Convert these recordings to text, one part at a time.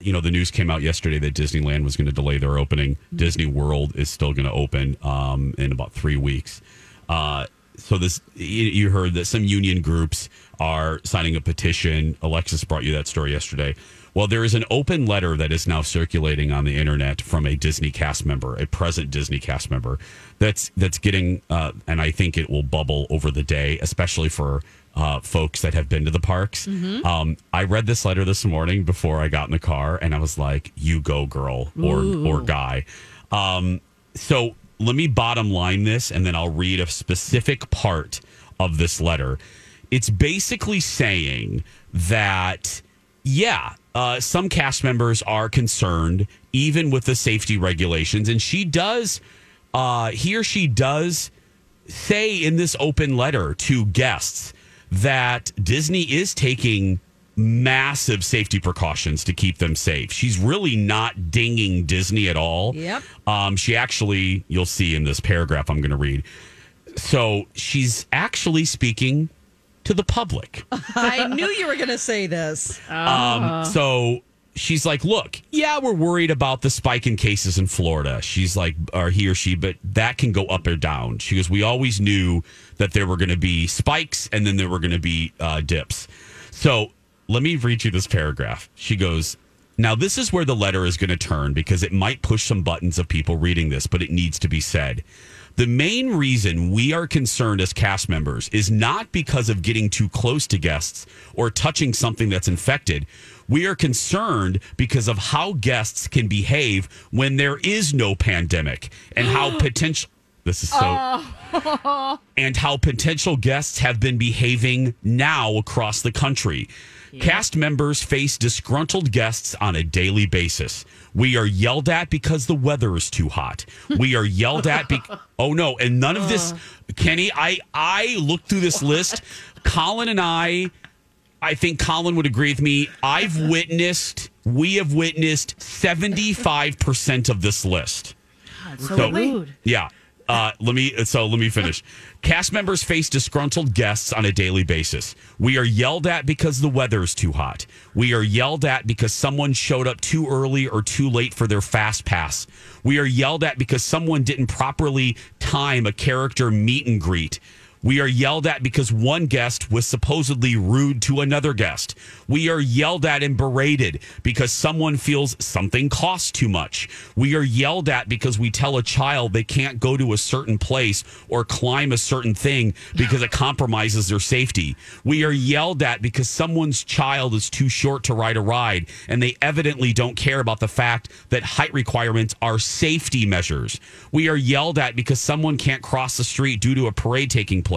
you know, the news came out yesterday that Disneyland was going to delay their opening. Mm-hmm. Disney World is still going to open um, in about three weeks. Uh, so this, you heard that some union groups are signing a petition. Alexis brought you that story yesterday. Well, there is an open letter that is now circulating on the internet from a Disney cast member, a present Disney cast member, that's that's getting, uh, and I think it will bubble over the day, especially for uh, folks that have been to the parks. Mm-hmm. Um, I read this letter this morning before I got in the car, and I was like, "You go, girl, or Ooh. or guy." Um, so let me bottom line this, and then I'll read a specific part of this letter. It's basically saying that, yeah, uh, some cast members are concerned, even with the safety regulations, and she does. Uh, he or she does say in this open letter to guests that Disney is taking massive safety precautions to keep them safe. She's really not dinging Disney at all. Yep. Um, she actually, you'll see in this paragraph I'm going to read. So she's actually speaking to the public. I knew you were going to say this. Um, so she's like, look, yeah, we're worried about the spike in cases in Florida. She's like, or he or she, but that can go up or down. She goes, we always knew that there were going to be spikes and then there were going to be uh, dips. So let me read you this paragraph. She goes, now, this is where the letter is going to turn because it might push some buttons of people reading this, but it needs to be said. The main reason we are concerned as cast members is not because of getting too close to guests or touching something that's infected. We are concerned because of how guests can behave when there is no pandemic and how potential. This is so. Oh. and how potential guests have been behaving now across the country. Yeah. Cast members face disgruntled guests on a daily basis. We are yelled at because the weather is too hot. We are yelled at because oh no, and none of this, uh. Kenny. I I looked through this list. Colin and I, I think Colin would agree with me. I've witnessed, we have witnessed seventy five percent of this list. God, so, so rude. Yeah, uh, let me so let me finish. Cast members face disgruntled guests on a daily basis. We are yelled at because the weather is too hot. We are yelled at because someone showed up too early or too late for their fast pass. We are yelled at because someone didn't properly time a character meet and greet. We are yelled at because one guest was supposedly rude to another guest. We are yelled at and berated because someone feels something costs too much. We are yelled at because we tell a child they can't go to a certain place or climb a certain thing because it compromises their safety. We are yelled at because someone's child is too short to ride a ride and they evidently don't care about the fact that height requirements are safety measures. We are yelled at because someone can't cross the street due to a parade taking place,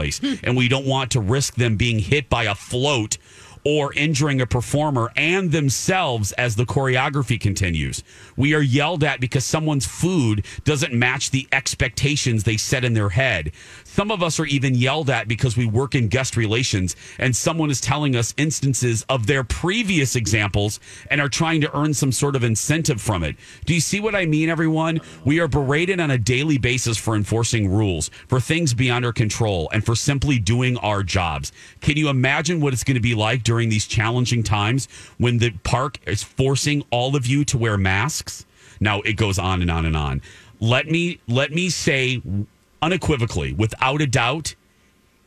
and we don't want to risk them being hit by a float or injuring a performer and themselves as the choreography continues. We are yelled at because someone's food doesn't match the expectations they set in their head. Some of us are even yelled at because we work in guest relations and someone is telling us instances of their previous examples and are trying to earn some sort of incentive from it. Do you see what I mean, everyone? We are berated on a daily basis for enforcing rules, for things beyond our control, and for simply doing our jobs. Can you imagine what it's going to be like during these challenging times when the park is forcing all of you to wear masks? Now it goes on and on and on. Let me let me say unequivocally, without a doubt,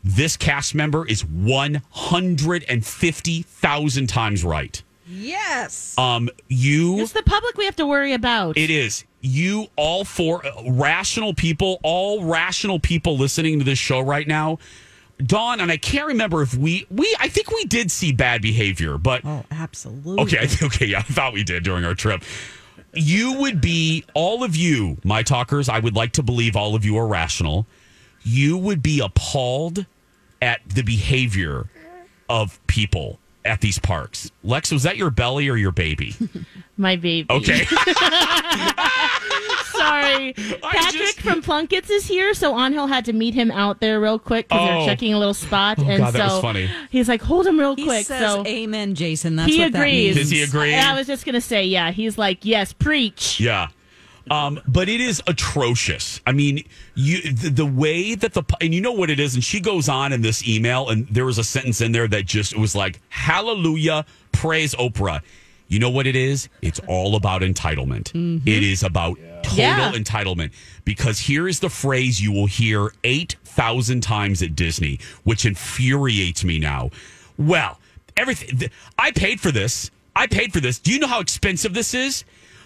this cast member is 150,000 times right. Yes. Um, you It's the public we have to worry about. It is. You, all four uh, rational people, all rational people listening to this show right now. Dawn, and I can't remember if we, we, I think we did see bad behavior, but oh, absolutely. okay, I- okay, yeah, I thought we did during our trip. You would be, all of you, my talkers, I would like to believe all of you are rational. You would be appalled at the behavior of people at these parks. Lex, was that your belly or your baby? My baby. Okay. Sorry. Patrick just- from Plunkett's is here, so Angel had to meet him out there real quick because Oh. they're checking a little spot. Oh, and God, so that was funny. he's like, hold him real He quick. says so amen, Jason. That's he what agrees. that means. Does he agree? I was just going to say, yeah. He's like, yes, preach. Yeah. Um, but it is atrocious. I mean, you the, the way that the and you know what it is, and she goes on in this email, and there was a sentence in there that just it was like, "Hallelujah, praise Oprah." You know what it is? It's all about entitlement. It is about total Yeah. entitlement. Because here is the phrase you will hear eight thousand times at Disney, which infuriates me now. Well, everything th- I paid for this. I paid for this. Do you know how expensive this is?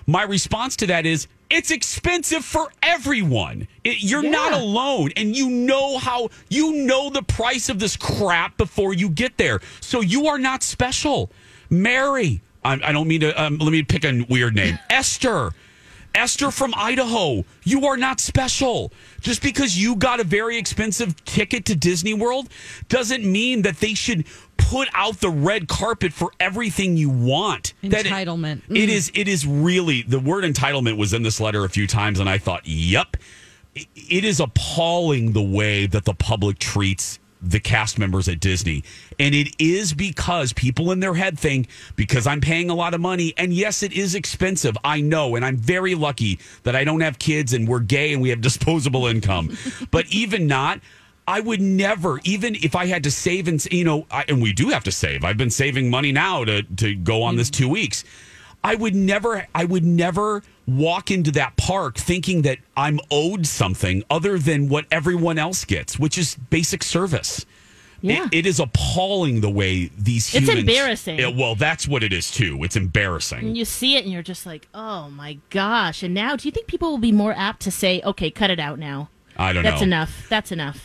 My response to that is it's expensive for everyone. It, you're not alone, and you know how you know the price of this crap before you get there. So you are not special. Mary, I, I don't mean to. Um, let me pick a weird name. Esther. Esther from Idaho, you are not special. Just because you got a very expensive ticket to Disney World doesn't mean that they should put out the red carpet for everything you want. That it- Entitlement. it mm. is it is really the word entitlement was in this letter a few times and I thought, "Yep. It is appalling the way that the public treats the cast members at Disney. And it is because people in their head think, because I'm paying a lot of money, and yes, it is expensive. I know. And I'm very lucky that I don't have kids and we're gay and we have disposable income. but even not, I would never, even if I had to save and, you know, I, and we do have to save. I've been saving money now to, to go on this two weeks. I would never, I would never walk into that park thinking that I'm owed something other than what everyone else gets, which is basic service. Yeah. It, it is appalling the way these It's embarrassing. Yeah, well, that's what it is too. It's embarrassing. And you see it and you're just like, oh my gosh. And now, do you think people will be more apt to say, okay, cut it out now? I don't That's know. That's enough. That's enough.